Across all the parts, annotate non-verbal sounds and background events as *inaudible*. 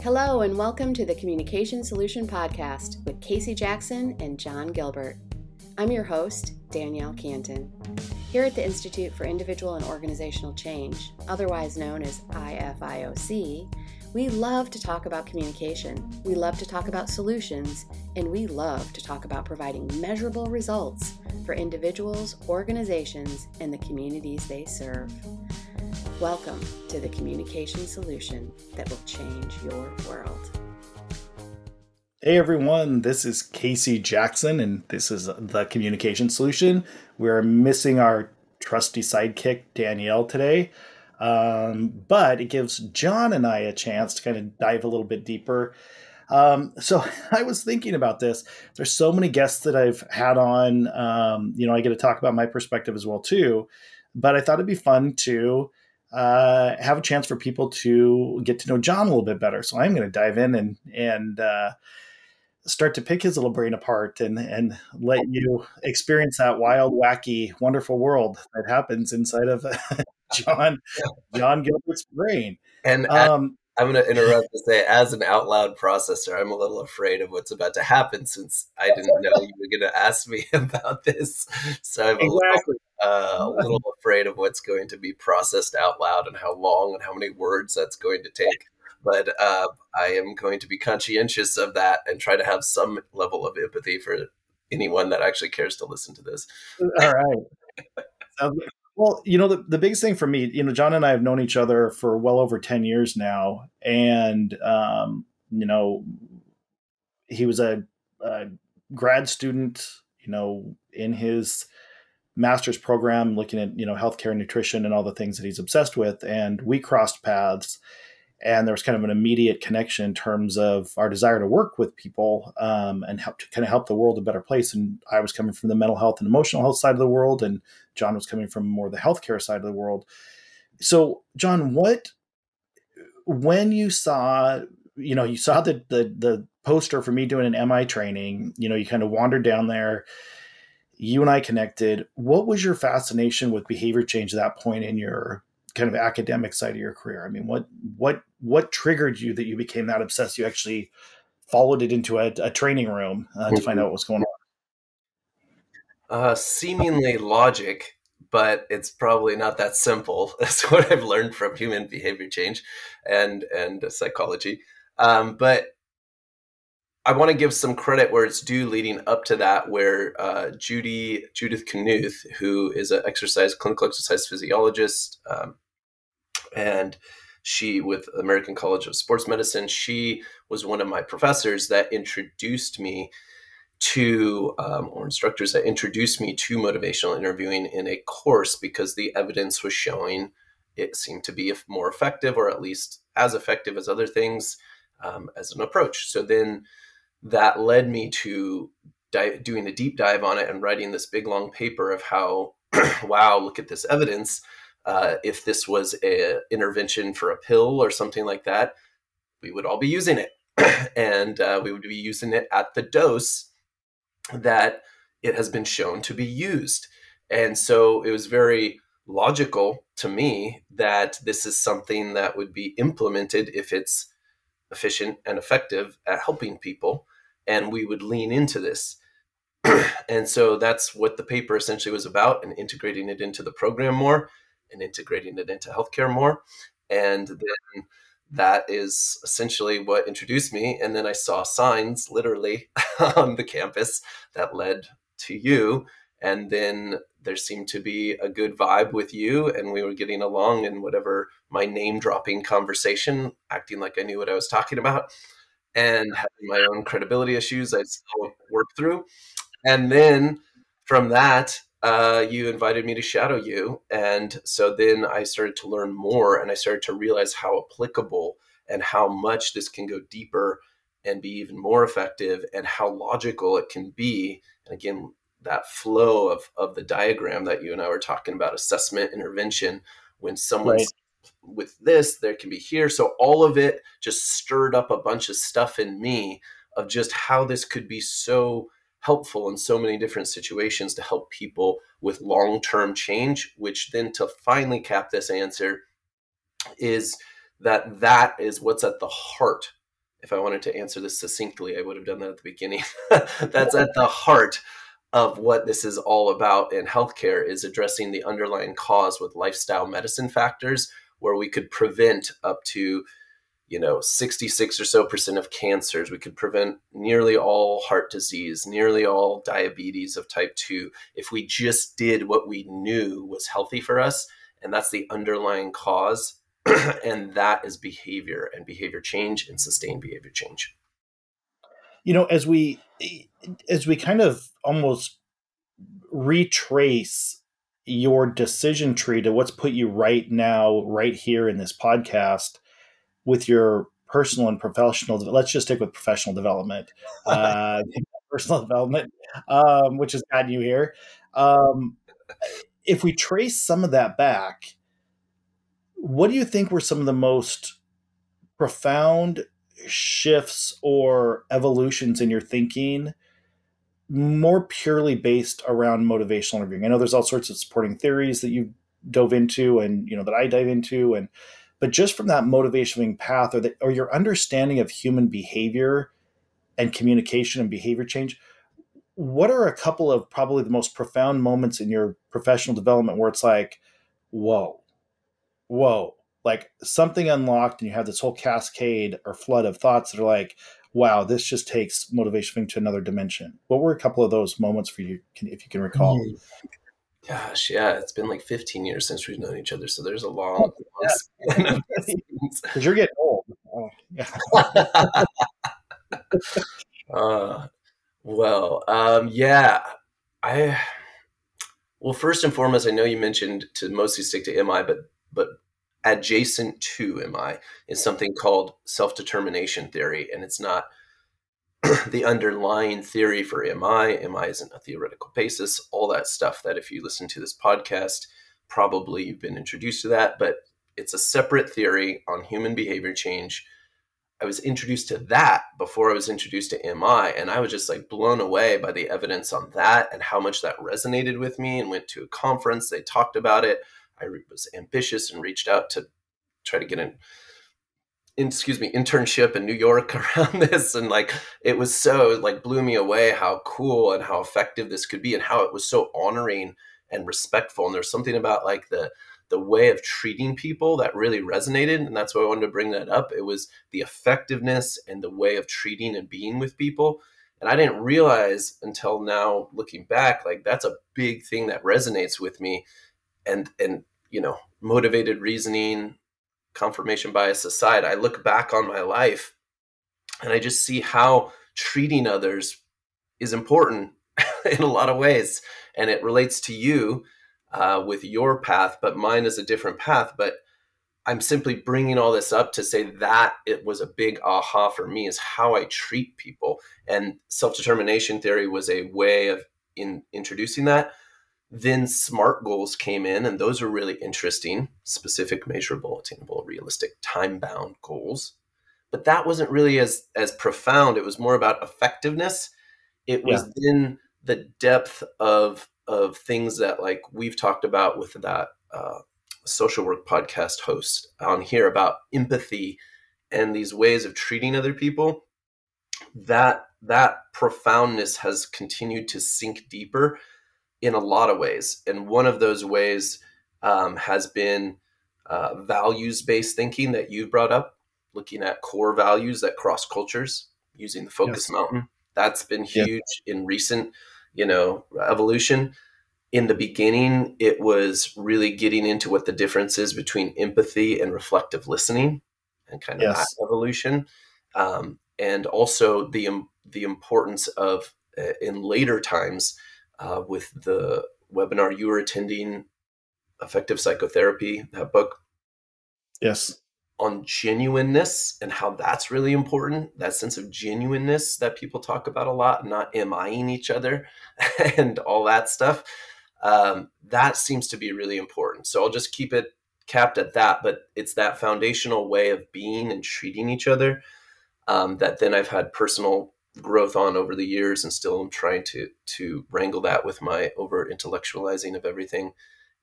Hello, and welcome to the Communication Solution Podcast with Casey Jackson and John Gilbert. I'm your host, Danielle Cantin. Here at the Institute for Individual and Organizational Change, otherwise known as IFIOC, we love to talk about communication, we love to talk about solutions, and we love to talk about providing measurable results for individuals, organizations, and the communities they serve. Welcome to the communication solution that will change your world. Hey everyone, this is Casey Jackson, and this is the communication solution. We're missing our trusty sidekick, Danielle, today. Um, but it gives John and I a chance to kind of dive a little bit deeper. Um, so *laughs* I was thinking about this. There's so many guests that I've had on. Um, you know, I get to talk about my perspective as well too. But I thought it'd be fun to uh, have a chance for people to get to know John a little bit better. So I'm going to dive in and and uh, start to pick his little brain apart and and let you experience that wild, wacky, wonderful world that happens inside of *laughs* John John Gilbert's brain. And um, I'm going to interrupt to say, as an out loud processor, I'm a little afraid of what's about to happen since I didn't know you were going to ask me *laughs* about this. So I'm exactly. A, little, uh, a little *laughs* afraid of what's going to be processed out loud and how long and how many words that's going to take. But uh, I am going to be conscientious of that and try to have some level of empathy for anyone that actually cares to listen to this. All right. Well, you know, the, the biggest thing for me, you know, John and I have known each other for well over 10 years now. And, um, you know, he was a, a grad student, you know, in his master's program looking at, you know, healthcare nutrition and all the things that he's obsessed with. And we crossed paths and there was kind of an immediate connection in terms of our desire to work with people um, and help to kind of help the world a better place. And I was coming from the mental health and emotional health side of the world, and John was coming from more the healthcare side of the world. So, John, what when you saw, you know, you saw the the, the poster for me doing an MI training, you know, you kind of wandered down there. You and I connected. What was your fascination with behavior change at that point in your kind of academic side of your career? I mean, what what what triggered you that you became that obsessed? You actually followed it into a, a training room uh, to find out what's going on. Uh, seemingly logic, but it's probably not that simple. *laughs* That's what I've learned from human behavior change and and psychology. Um, but I want to give some credit where it's due leading up to that, where uh, Judy Judith Knuth, who is an exercise clinical exercise physiologist, um, and she with American College of Sports Medicine, she was one of my professors that introduced me to um, or instructors that introduced me to motivational interviewing in a course because the evidence was showing it seemed to be more effective or at least as effective as other things um, as an approach. So then that led me to doing a deep dive on it and writing this big long paper of how *clears throat* wow look at this evidence uh, if this was a intervention for a pill or something like that, we would all be using it, *clears throat* and uh, we would be using it at the dose that it has been shown to be used. And so it was very logical to me that this is something that would be implemented if it's efficient and effective at helping people, and we would lean into this. *clears throat* and so that's what the paper essentially was about and integrating it into the program more and integrating it into healthcare more. And then that is essentially what introduced me. And then I saw signs literally *laughs* on the campus that led to you. And then there seemed to be a good vibe with you, and we were getting along in whatever my name dropping conversation, acting like I knew what I was talking about, and having my own credibility issues I still work through. And then from that, uh, you invited me to shadow you. And so then I started to learn more and I started to realize how applicable and how much this can go deeper and be even more effective and how logical it can be. And again, that flow of, of the diagram that you and I were talking about assessment, intervention, when someone's right. With this, there can be here. So all of it just stirred up a bunch of stuff in me of just how this could be so helpful in so many different situations to help people with long term change, which then to finally cap this answer is that that is what's at the heart if I wanted to answer this succinctly, I would have done that at the beginning. *laughs* That's at the heart of what this is all about in healthcare is addressing the underlying cause with lifestyle medicine factors where we could prevent up to you know 66 or so percent of cancers. We could prevent nearly all heart disease nearly all diabetes of type 2 if we just did what we knew was healthy for us and that's the underlying cause. *clears throat* And that is behavior and behavior change and sustained behavior change. You know as we as we kind of almost retrace your decision tree to what's put you right now right here in this podcast with your personal and professional let's just stick with professional development *laughs* uh, personal development um, which has gotten you here um, if we trace some of that back what do you think were some of the most profound shifts or evolutions in your thinking more purely based around motivational interviewing. I know there's all sorts of supporting theories that you dove into and you know that i dive into and but just from that motivational path or, the, or your understanding of human behavior and communication and behavior change what are a couple of probably the most profound moments in your professional development where it's like whoa whoa like something unlocked and you have this whole cascade or flood of thoughts that are like wow this just takes motivation to another dimension what were a couple of those moments for you if you can recall mm. Gosh, yeah, it's been like 15 years since we've known each other, so there's a long. Because yeah. *laughs* you're getting old. Oh, yeah. *laughs* uh, well, um, yeah, I. Well, first and foremost, I know you mentioned to mostly stick to MI, but but adjacent to MI is something called self determination theory, and it's not *clears throat* the underlying theory for MI. MI isn't a theoretical basis, all that stuff that if you listen to this podcast, probably you've been introduced to that, but it's a separate theory on human behavior change. I was introduced to that before I was introduced to MI, and I was just like blown away by the evidence on that and how much that resonated with me. And went to a conference, they talked about it. I was ambitious and reached out to try to get in excuse me internship in new york *laughs* around this and like it was so like blew me away how cool and how effective this could be and how it was so honoring and respectful. And there's something about like the the way of treating people that really resonated and that's why i wanted to bring that up. It was the effectiveness and the way of treating and being with people. And i didn't realize until now looking back like that's a big thing that resonates with me and and you know motivated reasoning confirmation bias aside, I look back on my life and I just see how treating others is important *laughs* in a lot of ways. And it relates to you uh, with your path, but mine is a different path. But I'm simply bringing all this up to say that it was a big aha for me is how I treat people. And self determination theory was a way of in introducing that. Then SMART goals came in, and those are really interesting specific, measurable, attainable, realistic, time bound goals. But that wasn't really as, as profound. It was more about effectiveness. It was yeah. then the depth of, of things that, like we've talked about with that uh, social work podcast host on here about empathy and these ways of treating other people. That that profoundness has continued to sink deeper in a lot of ways. And one of those ways um, has been uh, values based thinking that you brought up, looking at core values that cross cultures using the focus yes. mountain. That's been huge in recent, you know, evolution. In the beginning, it was really getting into what the difference is between empathy and reflective listening, and kind of yes. that evolution, um, and also the the importance of uh, in later times uh, with the webinar you were attending, Effective Psychotherapy, that book. Yes. On genuineness and how that's really important, that sense of genuineness that people talk about a lot, not MIing each other *laughs* and all that stuff. Um, that seems to be really important. So I'll just keep it capped at that, but it's that foundational way of being and treating each other um, that then I've had personal growth on over the years and still am trying to to wrangle that with my over intellectualizing of everything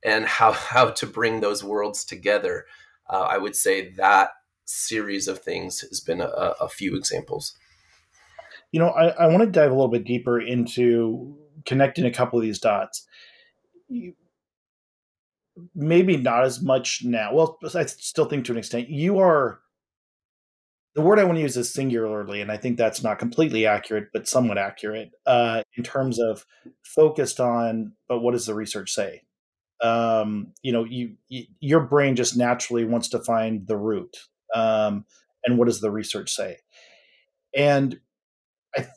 and how *laughs* how to bring those worlds together uh, i would say that series of things has been a, a few examples. You know, I, I want to dive a little bit deeper into connecting a couple of these dots. Maybe not as much now. Well, I still think to an extent you are. The word I want to use is singularly, and I think that's not completely accurate, but somewhat accurate uh, in terms of focused on. But what does the research say? Um, you know, you, you, your brain just naturally wants to find the root. Um, and what does the research say? And I,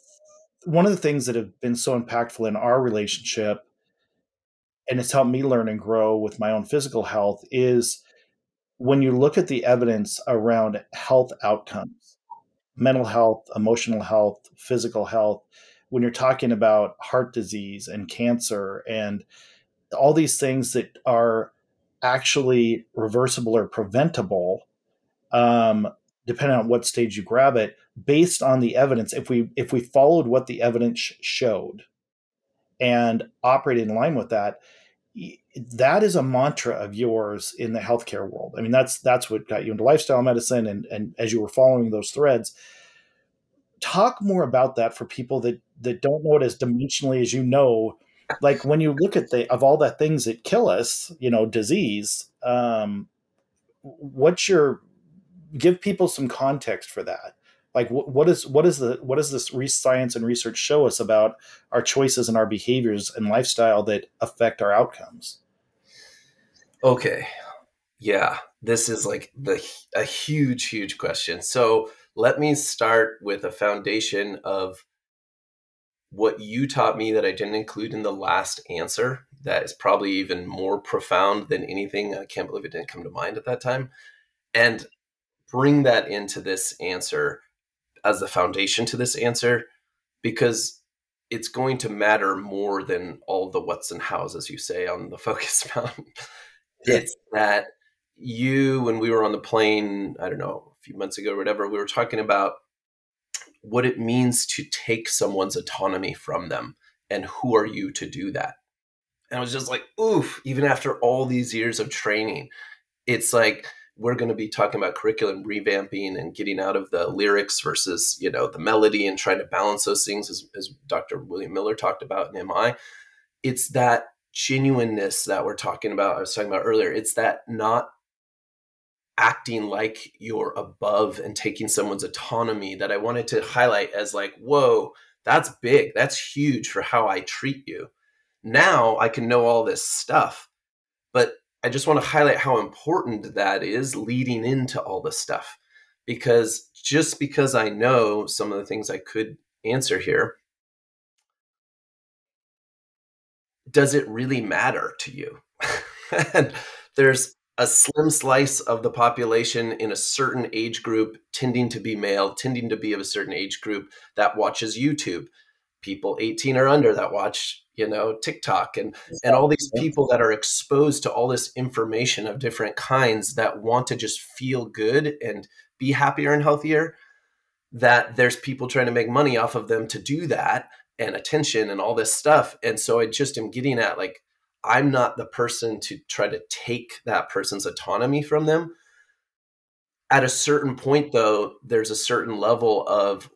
one of the things that have been so impactful in our relationship and it's helped me learn and grow with my own physical health is when you look at the evidence around health outcomes, mental health, emotional health, physical health, when you're talking about heart disease and cancer and all these things that are actually reversible or preventable, um, depending on what stage you grab it, based on the evidence. If we if we followed what the evidence showed and operated in line with that, that is a mantra of yours in the healthcare world. I mean, that's that's what got you into lifestyle medicine, and and as you were following those threads, talk more about that for people that that don't know it as dimensionally as you know. Like when you look at the of all the things that kill us, you know, disease. Um, what's your give people some context for that? like what, what is what is the what does this science and research show us about our choices and our behaviors and lifestyle that affect our outcomes okay. Yeah this is like the a huge huge question. So let me start with a foundation of what you taught me that i didn't include in the last answer that is probably even more profound than anything. I can't believe it didn't come to mind at that time. And bring that into this answer as the foundation to this answer because it's going to matter more than all the what's and hows, as you say on the *laughs* focus mountain. It's that you, when we were on the plane, I don't know, a few months ago or whatever, we were talking about what it means to take someone's autonomy from them and who are you to do that. And I was just like, oof, even after all these years of training, it's like we're going to be talking about curriculum revamping and getting out of the lyrics versus you know the melody and trying to balance those things as, as dr william miller talked about in mi it's that genuineness that we're talking about i was talking about earlier it's that not acting like you're above and taking someone's autonomy that i wanted to highlight as like whoa that's big that's huge for how i treat you now i can know all this stuff but I just want to highlight how important that is leading into all this stuff. Because just because I know some of the things I could answer here, does it really matter to you? *laughs* and there's a slim slice of the population in a certain age group tending to be male, tending to be of a certain age group that watches YouTube. People 18 or under that watch you know tiktok and and all these people that are exposed to all this information of different kinds that want to just feel good and be happier and healthier that there's people trying to make money off of them to do that and attention and all this stuff. And so i just am getting at like i'm not the person to try to take that person's autonomy from them. At a certain point though there's a certain level of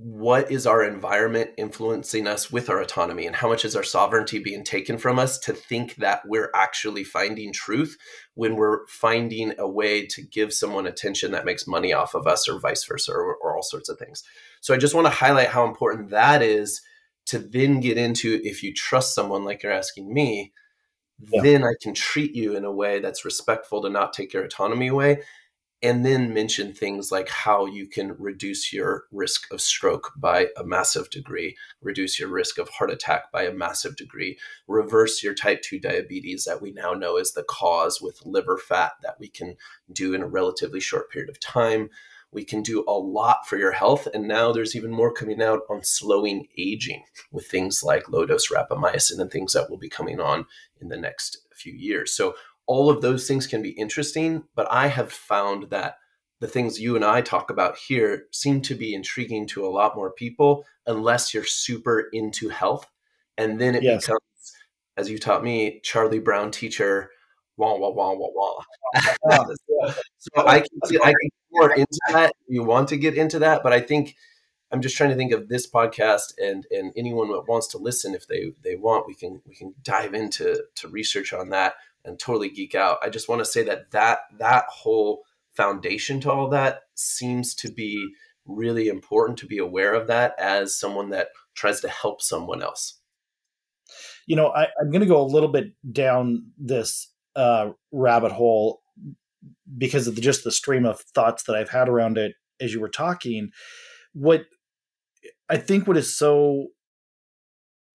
what is our environment influencing us with our autonomy and how much is our sovereignty being taken from us to think that we're actually finding truth when we're finding a way to give someone attention that makes money off of us or vice versa or, or all sorts of things so i just want to highlight how important that is to then get into if you trust someone like you're asking me yeah. then i can treat you in a way that's respectful to not take your autonomy away and then mention things like how you can reduce your risk of stroke by a massive degree, reduce your risk of heart attack by a massive degree, reverse your type 2 diabetes that we now know is the cause with liver fat that we can do in a relatively short period of time. We can do a lot for your health. And now there's even more coming out on slowing aging with things like low dose rapamycin and things that will be coming on in the next few years. So all of those things can be interesting, but I have found that the things you and I talk about here seem to be intriguing to a lot more people unless you're super into health. And then it yes. becomes, as you taught me, Charlie Brown teacher wah wah wah wah wah. *laughs* so I can get, I can get more into that. You want to get into that, but I think I'm just trying to think of this podcast and and anyone that wants to listen, if they they want, we can we can dive into to research on that and totally geek out. I just want to say that that that whole foundation to all that seems to be really important to be aware of that as someone that tries to help someone else. You know, I, am going to go a little bit down this uh, rabbit hole because of the, just the stream of thoughts that I've had around it as you were talking. What I think what is so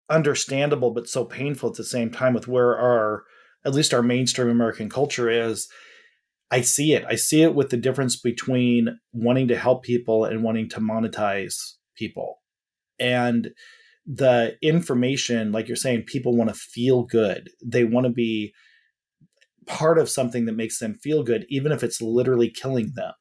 understandable but so painful at the same time with where our at least our mainstream American culture is I see it. I see it with the difference between wanting to help people and wanting to monetize people. And the information, like you're saying, people want to feel good. They want to be part of something that makes them feel good, even if it's literally killing them.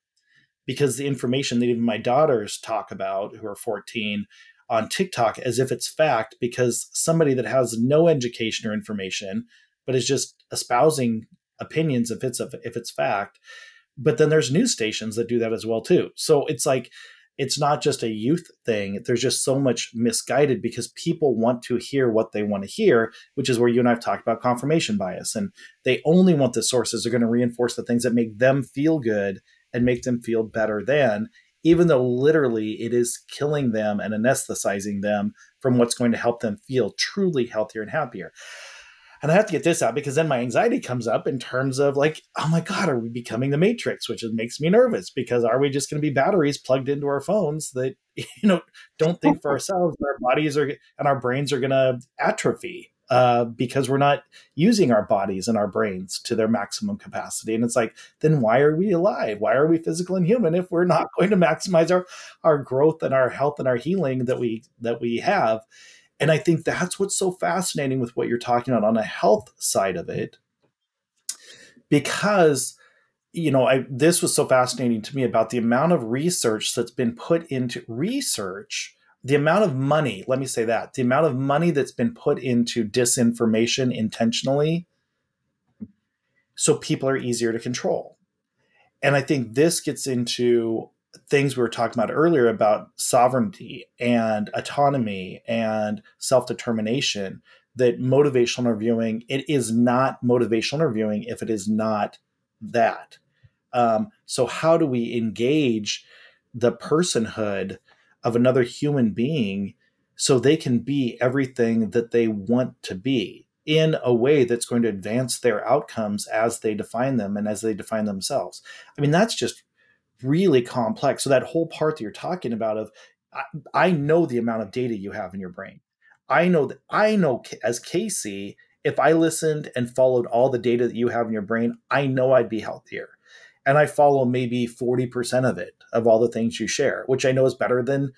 Because the information that even my daughters talk about, who are 14, on TikTok as if it's fact, because somebody that has no education or information, but is just espousing opinions if it's a, if it's fact. But then there's news stations that do that as well too. So it's like it's not just a youth thing. There's just so much misguided because people want to hear what they want to hear, which is where you and I've talked about confirmation bias. And they only want the sources are going to reinforce the things that make them feel good and make them feel better than, even though literally it is killing them and anesthetizing them from what's going to help them feel truly healthier and happier. And I have to get this out because then my anxiety comes up in terms of like, oh my God, are we becoming the matrix? Which makes me nervous because are we just going to be batteries plugged into our phones that, *laughs* you know, don't think for ourselves? Our bodies are and our brains are going to atrophy uh, because we're not using our bodies and our brains to their maximum capacity. And it's like, then why are we alive? Why are we physical and human if we're not *laughs* going to maximize our, our growth and our health and our healing that we that we have? And I think that's what's so fascinating with what you're talking about on the health side of it. Because, you know, I this was so fascinating to me about the amount of research that's been put into research, the amount of money, let me say that, the amount of money that's been put into disinformation intentionally so people are easier to control. And I think this gets into things we were talking about earlier about sovereignty and autonomy and self-determination that motivational interviewing it is not motivational interviewing if it is not that. Um, so how do we engage the personhood of another human being so they can be everything that they want to be in a way that's going to advance their outcomes as they define them and as they define themselves? I mean that's just really complex. So that whole part that you're talking about of I, I know the amount of data you have in your brain. I know that I know as Casey, if I listened and followed all the data that you have in your brain, I know I'd be healthier. And I follow maybe 40% of it, of all the things you share, which I know is better than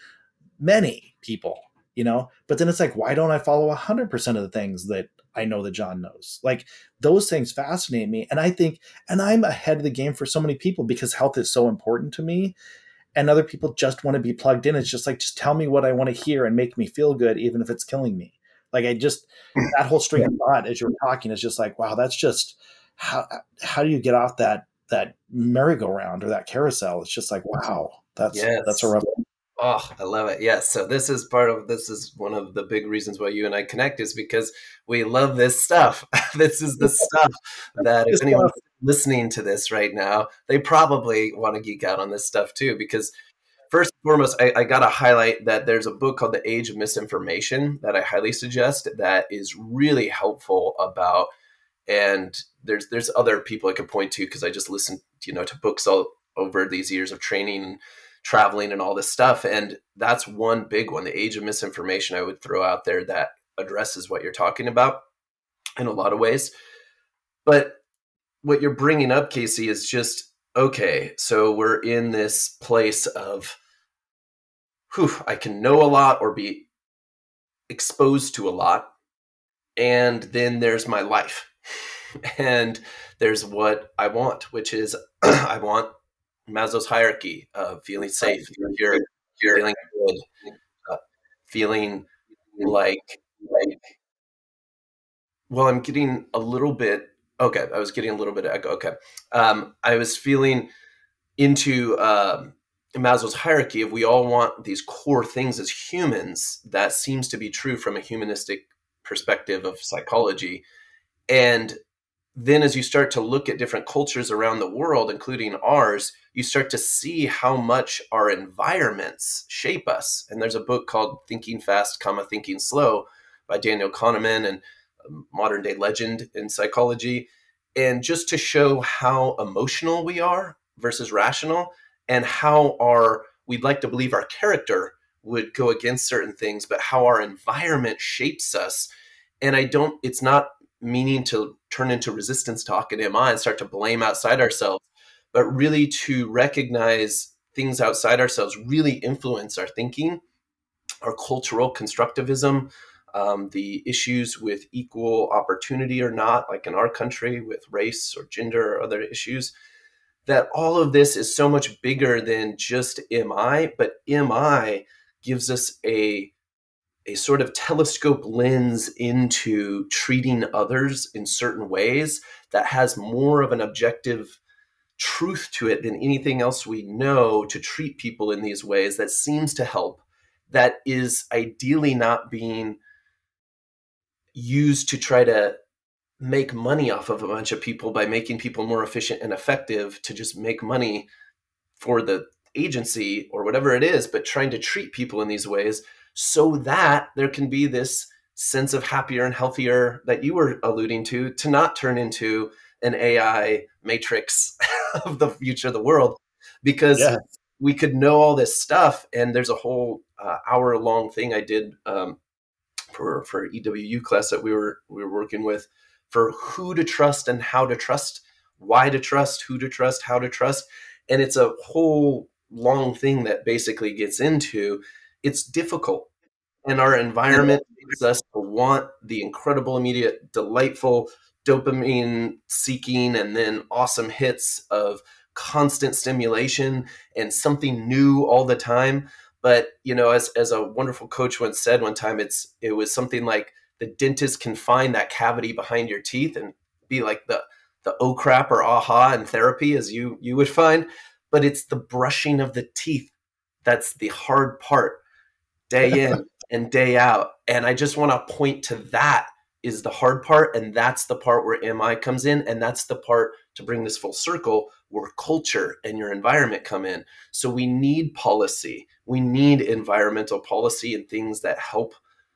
many people, you know? But then it's like, why don't I follow 100% of the things that I know that John knows. Like those things fascinate me. And I think, and I'm ahead of the game for so many people because health is so important to me. And other people just want to be plugged in. It's just like, just tell me what I want to hear and make me feel good, even if it's killing me. Like I just, *laughs* that whole string of thought as you were talking is just like, wow, that's just, how, how do you get off that, that merry-go-round or that carousel? It's just like, wow, that's, yes. that's a rough Oh, I love it. Yes. So this is part of this is one of the big reasons why you and I connect is because we love this stuff. *laughs* this is the *laughs* stuff that if anyone's listening to this right now, they probably want to geek out on this stuff too. Because first and foremost, I, I got to highlight that there's a book called The Age of Misinformation that I highly suggest that is really helpful about. And there's there's other people I could point to because I just listened, you know, to books all over these years of training traveling and all this stuff. And that's one big one. The age of misinformation I would throw out there that addresses what you're talking about in a lot of ways. But what you're bringing up, Casey, is just okay. So we're in this place of, whew, I can know a lot or be exposed to a lot. And then there's my life. *laughs* and there's what I want, which is *clears throat* I want Maslow's hierarchy of feeling safe, secure, feeling good, uh, feeling like like well, I'm getting a little bit Okay, I was getting a little bit of echo. Okay, um, I was feeling into uh, Maslow's hierarchy of we all want these core things as humans. That seems to be true from a humanistic perspective of psychology, and then as you start to look at different cultures around the world, including ours, you start to see how much our environments shape us. And there's a book called Thinking Fast, comma Thinking Slow by Daniel Kahneman and modern day legend in psychology, and just to show how emotional we are versus rational, and how our we'd like to believe our character would go against certain things, but how our environment shapes us. And I don't, it's not meaning to turn into resistance talk and MI and start to blame outside ourselves, but really to recognize things outside ourselves really influence our thinking, our cultural constructivism, um, the issues with equal opportunity or not, like in our country with race or gender or other issues, that all of this is so much bigger than just MI, but MI gives us a a sort of telescope lens into treating others in certain ways that has more of an objective truth to it than anything else we know to treat people in these ways that seems to help that is ideally not being used to try to make money off of a bunch of people by making people more efficient and effective to just make money for the agency or whatever it is, but trying to treat people in these ways so that there can be this sense of happier and healthier that you were alluding to, to not turn into an AI matrix *laughs* *laughs* of the future of the world. Because yeah. we could know all this stuff, and there's a whole uh, hour long thing I did um, for for EWU class that we were we were working with for who to trust and how to trust, why to trust, who to trust, how to trust, and it's a whole long thing that basically gets into it's difficult and our environment makes us to want the incredible immediate delightful dopamine seeking and then awesome hits of constant stimulation and something new all the time but you know, as as a wonderful coach once said one time, it's it was something like the dentist can find that cavity behind your teeth and be like the the oh crap or aha in therapy as you you would find, but it's the brushing of the teeth that's the hard part day in *laughs* and day out. And I just want to point to that is the hard part and that's the part where mi comes in and that's the part to bring this full circle where culture and your environment come in. So we need policy. We need environmental policy and things that help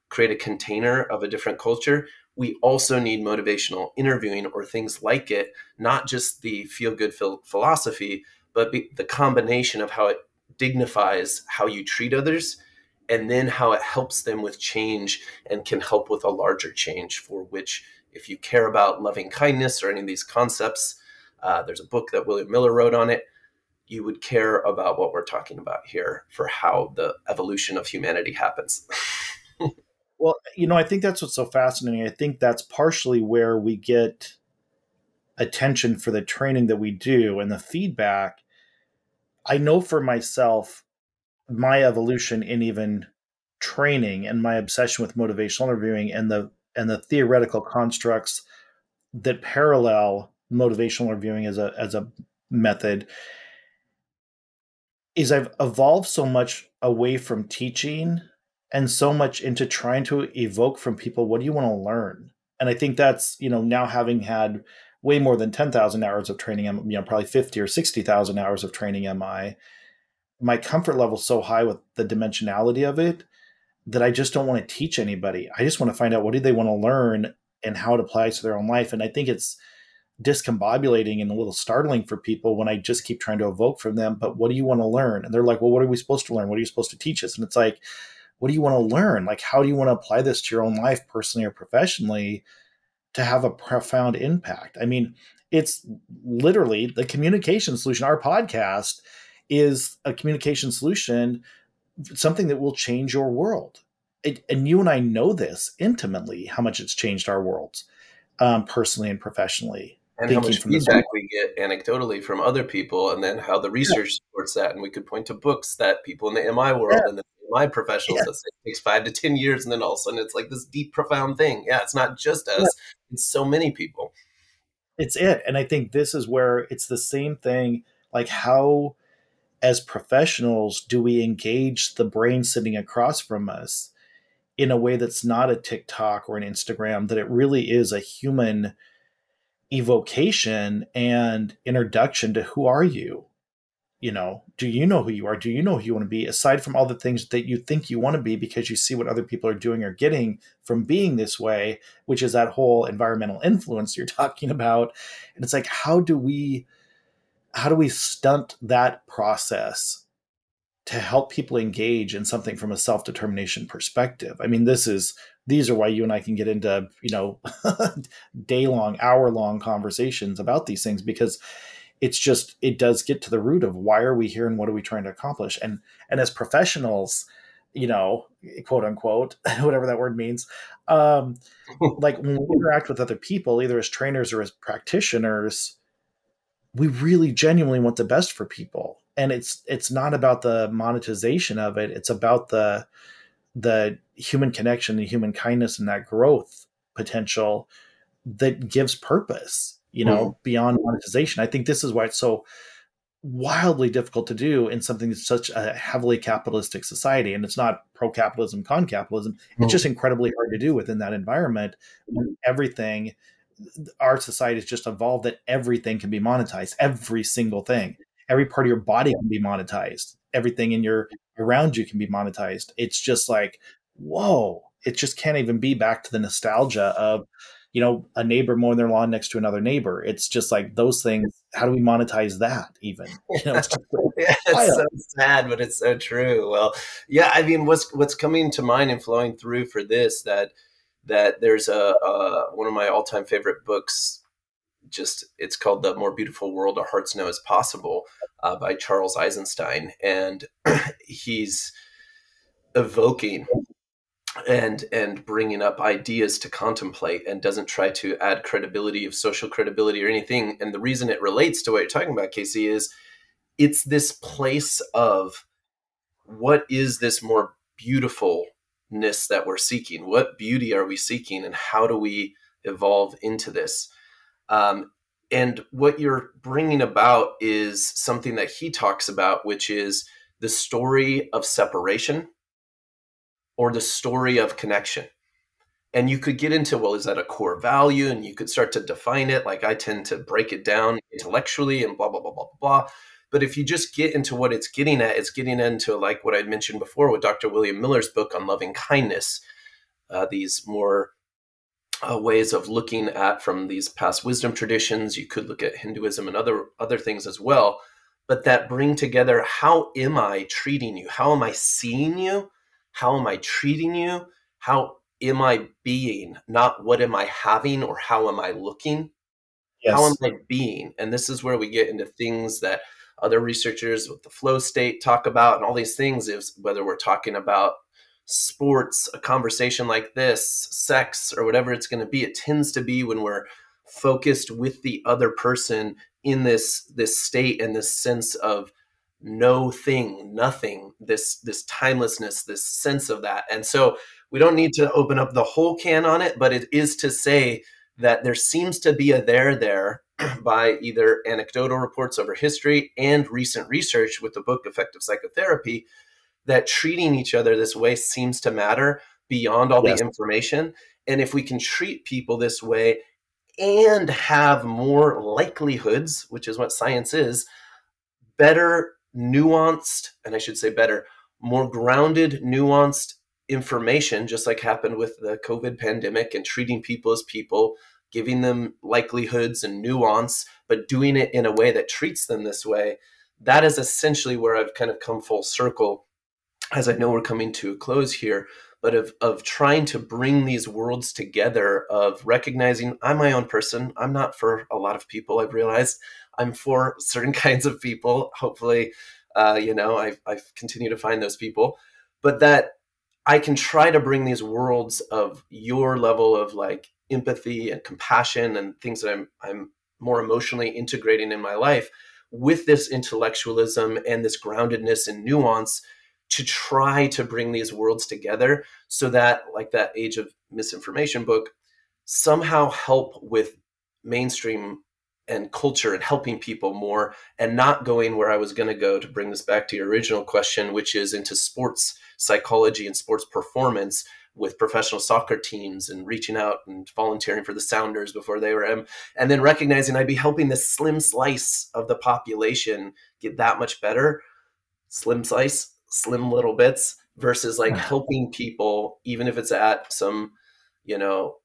create a container of a different culture. We also need motivational interviewing or things like it not just the feel good philosophy but the combination of how it dignifies how you treat others and then how it helps them with change and can help with a larger change for which if you care about loving kindness or any of these concepts uh, there's a book that william miller wrote on it you would care about what we're talking about here for how the evolution of humanity happens. *laughs* Well you know i think that's what's so fascinating. I think that's partially where we get attention for the training that we do and the feedback. I know for myself my evolution in even training and my obsession with motivational interviewing and the and the theoretical constructs that parallel motivational interviewing as a as a method is I've evolved so much away from teaching and so much into trying to evoke from people what do you want to learn? And i think that's you know now having had way more than 10,000 hours of training you know probably 50 or 60,000 hours of training mi my comfort level so high with the dimensionality of it that I just don't want to teach anybody. I just want to find out what do they want to learn and how it applies to their own life. And I think it's discombobulating and a little startling for people when I just keep trying to evoke from them, but what do you want to learn? And they're like, well, what are we supposed to learn? What are you supposed to teach us? And it's like, what do you want to learn? Like, how do you want to apply this to your own life, personally or professionally, to have a profound impact? I mean, it's literally the communication solution. Our podcast is a communication solution, something that will change your world. It, and you and I know this intimately, how much it's changed our worlds, um, personally and professionally. And how much feedback we get anecdotally from other people, and then how the research yeah. supports that. And we could point to books that people in the MI world yeah. and the MI professionals yeah. that say it takes five to 10 years, and then all of a sudden it's like this deep, profound thing. Yeah, it's not just us, it's so many people. it's it and i think this is where it's the same thing like how as professionals do we engage the brain sitting across from us in a way that's not a tiktok or an instagram that it really is a human evocation and introduction to who are you? You know do you know who you are? Do you know who you want to be? Aside from all the things that you think you want to be because you see what other people are doing or getting from being this way which is that whole environmental influence you're *laughs* talking about. And it's like how do we how do we stunt that process to help people engage in something from a self-determination perspective? I mean this is these are why you and i can get into you know *laughs* day long hour long conversations about these things because it's just it does get to the root of why are we here and what are we trying to accomplish? And and as professionals you know quote unquote *laughs* whatever that word means um *laughs* like when we interact with other people either as trainers or as practitioners we really genuinely want the best for people and it's it's not about the monetization of it it's about the the human connection the human kindness and that growth potential that gives purpose you know, mm. beyond monetization. I think this is why it's so wildly difficult to do in something that's such a heavily capitalistic society. And it's not pro capitalism, con capitalism. Mm. It's just incredibly hard to do within that environment when everything, our society has just evolved that everything can be monetized, every single thing. Every part of your body can be monetized. Everything in your around you can be monetized. It's just like, whoa, it just can't even be back to the nostalgia of you know, a neighbor mowing their lawn next to another neighbor. It's just like those things. How do we monetize that? Even *laughs* you know, it's, yeah, *laughs* it's so sad, but it's so true. Well, yeah, I mean, what's what's coming to mind and flowing through for this that that there's a, a one of my all time favorite books. Just it's called "The More Beautiful World Our Hearts Know Is Possible" uh, by Charles Eisenstein, and *clears throat* he's evoking and and bringing up ideas to contemplate and doesn't try to add credibility of social credibility or anything and the reason it relates to what you're talking about casey is it's this place of what is this more beautifulness that we're seeking what beauty are we seeking and how do we evolve into this um, and what you're bringing about is something that he talks about which is the story of separation or the story of connection. And you could get into, well, is that a core value? And you could start to define it. Like I tend to break it down intellectually and blah, blah, blah, blah, blah. But if you just get into what it's getting at, it's getting into like what I mentioned before with Dr. William Miller's book on loving kindness, uh, these more uh, ways of looking at from these past wisdom traditions. You could look at Hinduism and other other things as well, but that bring together how am I treating you? How am I seeing you? how am I treating you? How am I being? Not what am I having or how am I looking? Yes. How am I being? And this is where we get into things that other researchers with the flow state talk about and all these things is whether we're talking about sports, a conversation like this, sex, or whatever it's going to be. It tends to be when we're focused with the other person in this this state and this sense of no thing, nothing, this this timelessness, this sense of that. And so we don't need to open up the whole can on it, but it is to say that there seems to be a there there *clears throat* by either anecdotal reports over history and recent research with the book Effective Psychotherapy that treating each other this way seems to matter beyond all yes. the information. And if we can treat people this way and have more likelihoods, which is what science is, better nuanced, and I should say better, more grounded, nuanced information, just like happened with the COVID pandemic and treating people as people, giving them likelihoods and nuance, but doing it in a way that treats them this way. That is essentially where I've kind of come full circle, as I know we're coming to a close here, but of, of trying to bring these worlds together, of recognizing I'm my own person. I'm not for a lot of people, I've realized. I'm for certain *laughs* kinds of people. Hopefully, uh, you know, I I continue to find those people, but that I can try to bring these worlds of your level of like empathy and compassion and things that I'm I'm more emotionally integrating in my life with this intellectualism and this groundedness and nuance to try to bring these worlds together so that like that age of misinformation book somehow help with mainstream and culture and helping people more and not going where I was going to go to bring this back to your original question, which is into sports psychology and sports performance with professional soccer teams and reaching out and volunteering for the Sounders before they were M, and then recognizing I'd be helping this slim slice of the population get that much better. Slim slice, slim little bits versus like helping people, even if it's at some, you know,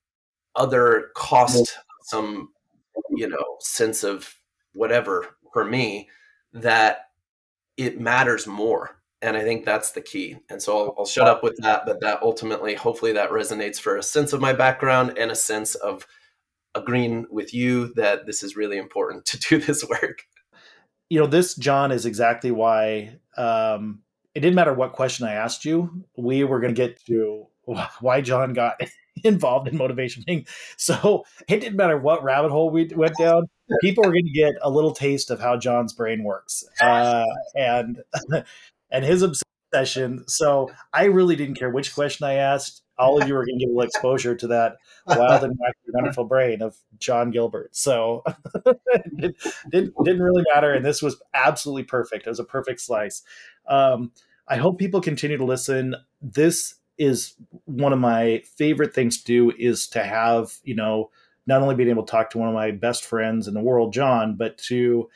other cost, some you know sense of whatever for me that it matters more and i think that's the key. And so I'll, I'll, shut up with that but that ultimately hopefully that resonates for a sense of my background and a sense of agreeing with you that this is really important *laughs* to do this work. You know this john is exactly why um, it didn't matter what question i asked you we were going to get to why john got *laughs* involved in motivation *laughs* So it didn't matter what rabbit hole we went down. People were going to get a little taste of how John's brain works. Uh, and and his obsession. So I really didn't care which question I asked. All of you were going to get a little exposure to that wild and wonderful brain of John Gilbert. So it *laughs* didn't, didn't really matter. And this was absolutely perfect. It was a perfect slice. Um, I hope people continue to listen. This is one of my favorite things to do is to have you know not only being able to talk to one of my best friends in the world john but to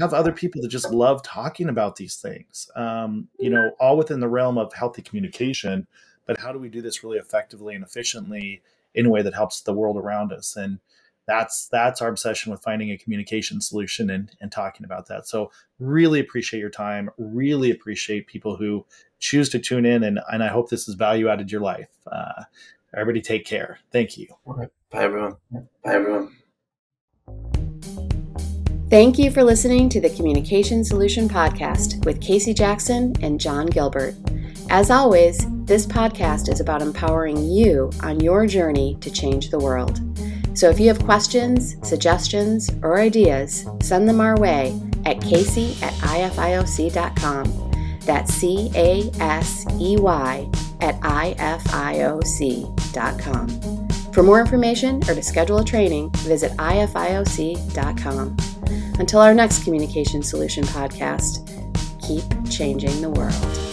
have other people that just love talking about these things um, you know all within the realm of healthy communication but how do we do this really effectively and efficiently in a way that helps the world around us? And that's that's our obsession with finding a communication solution and, and talking about that. So really appreciate your time really appreciate people who choose to tune in and, and i hope this is value added your life. Uh, everybody take care. Thank you. Bye everyone. Bye everyone Thank you for listening to the Communication Solution Podcast with Casey Jackson and John Gilbert. As always, this podcast is about empowering you on your journey to change the world. So if you have questions, suggestions, or ideas, send them our way at casey at ifioc.com. That's C A S E Y at ifioc.com. For more information or to schedule a training, visit ifioc.com. Until our next Communication Solution podcast, keep changing the world.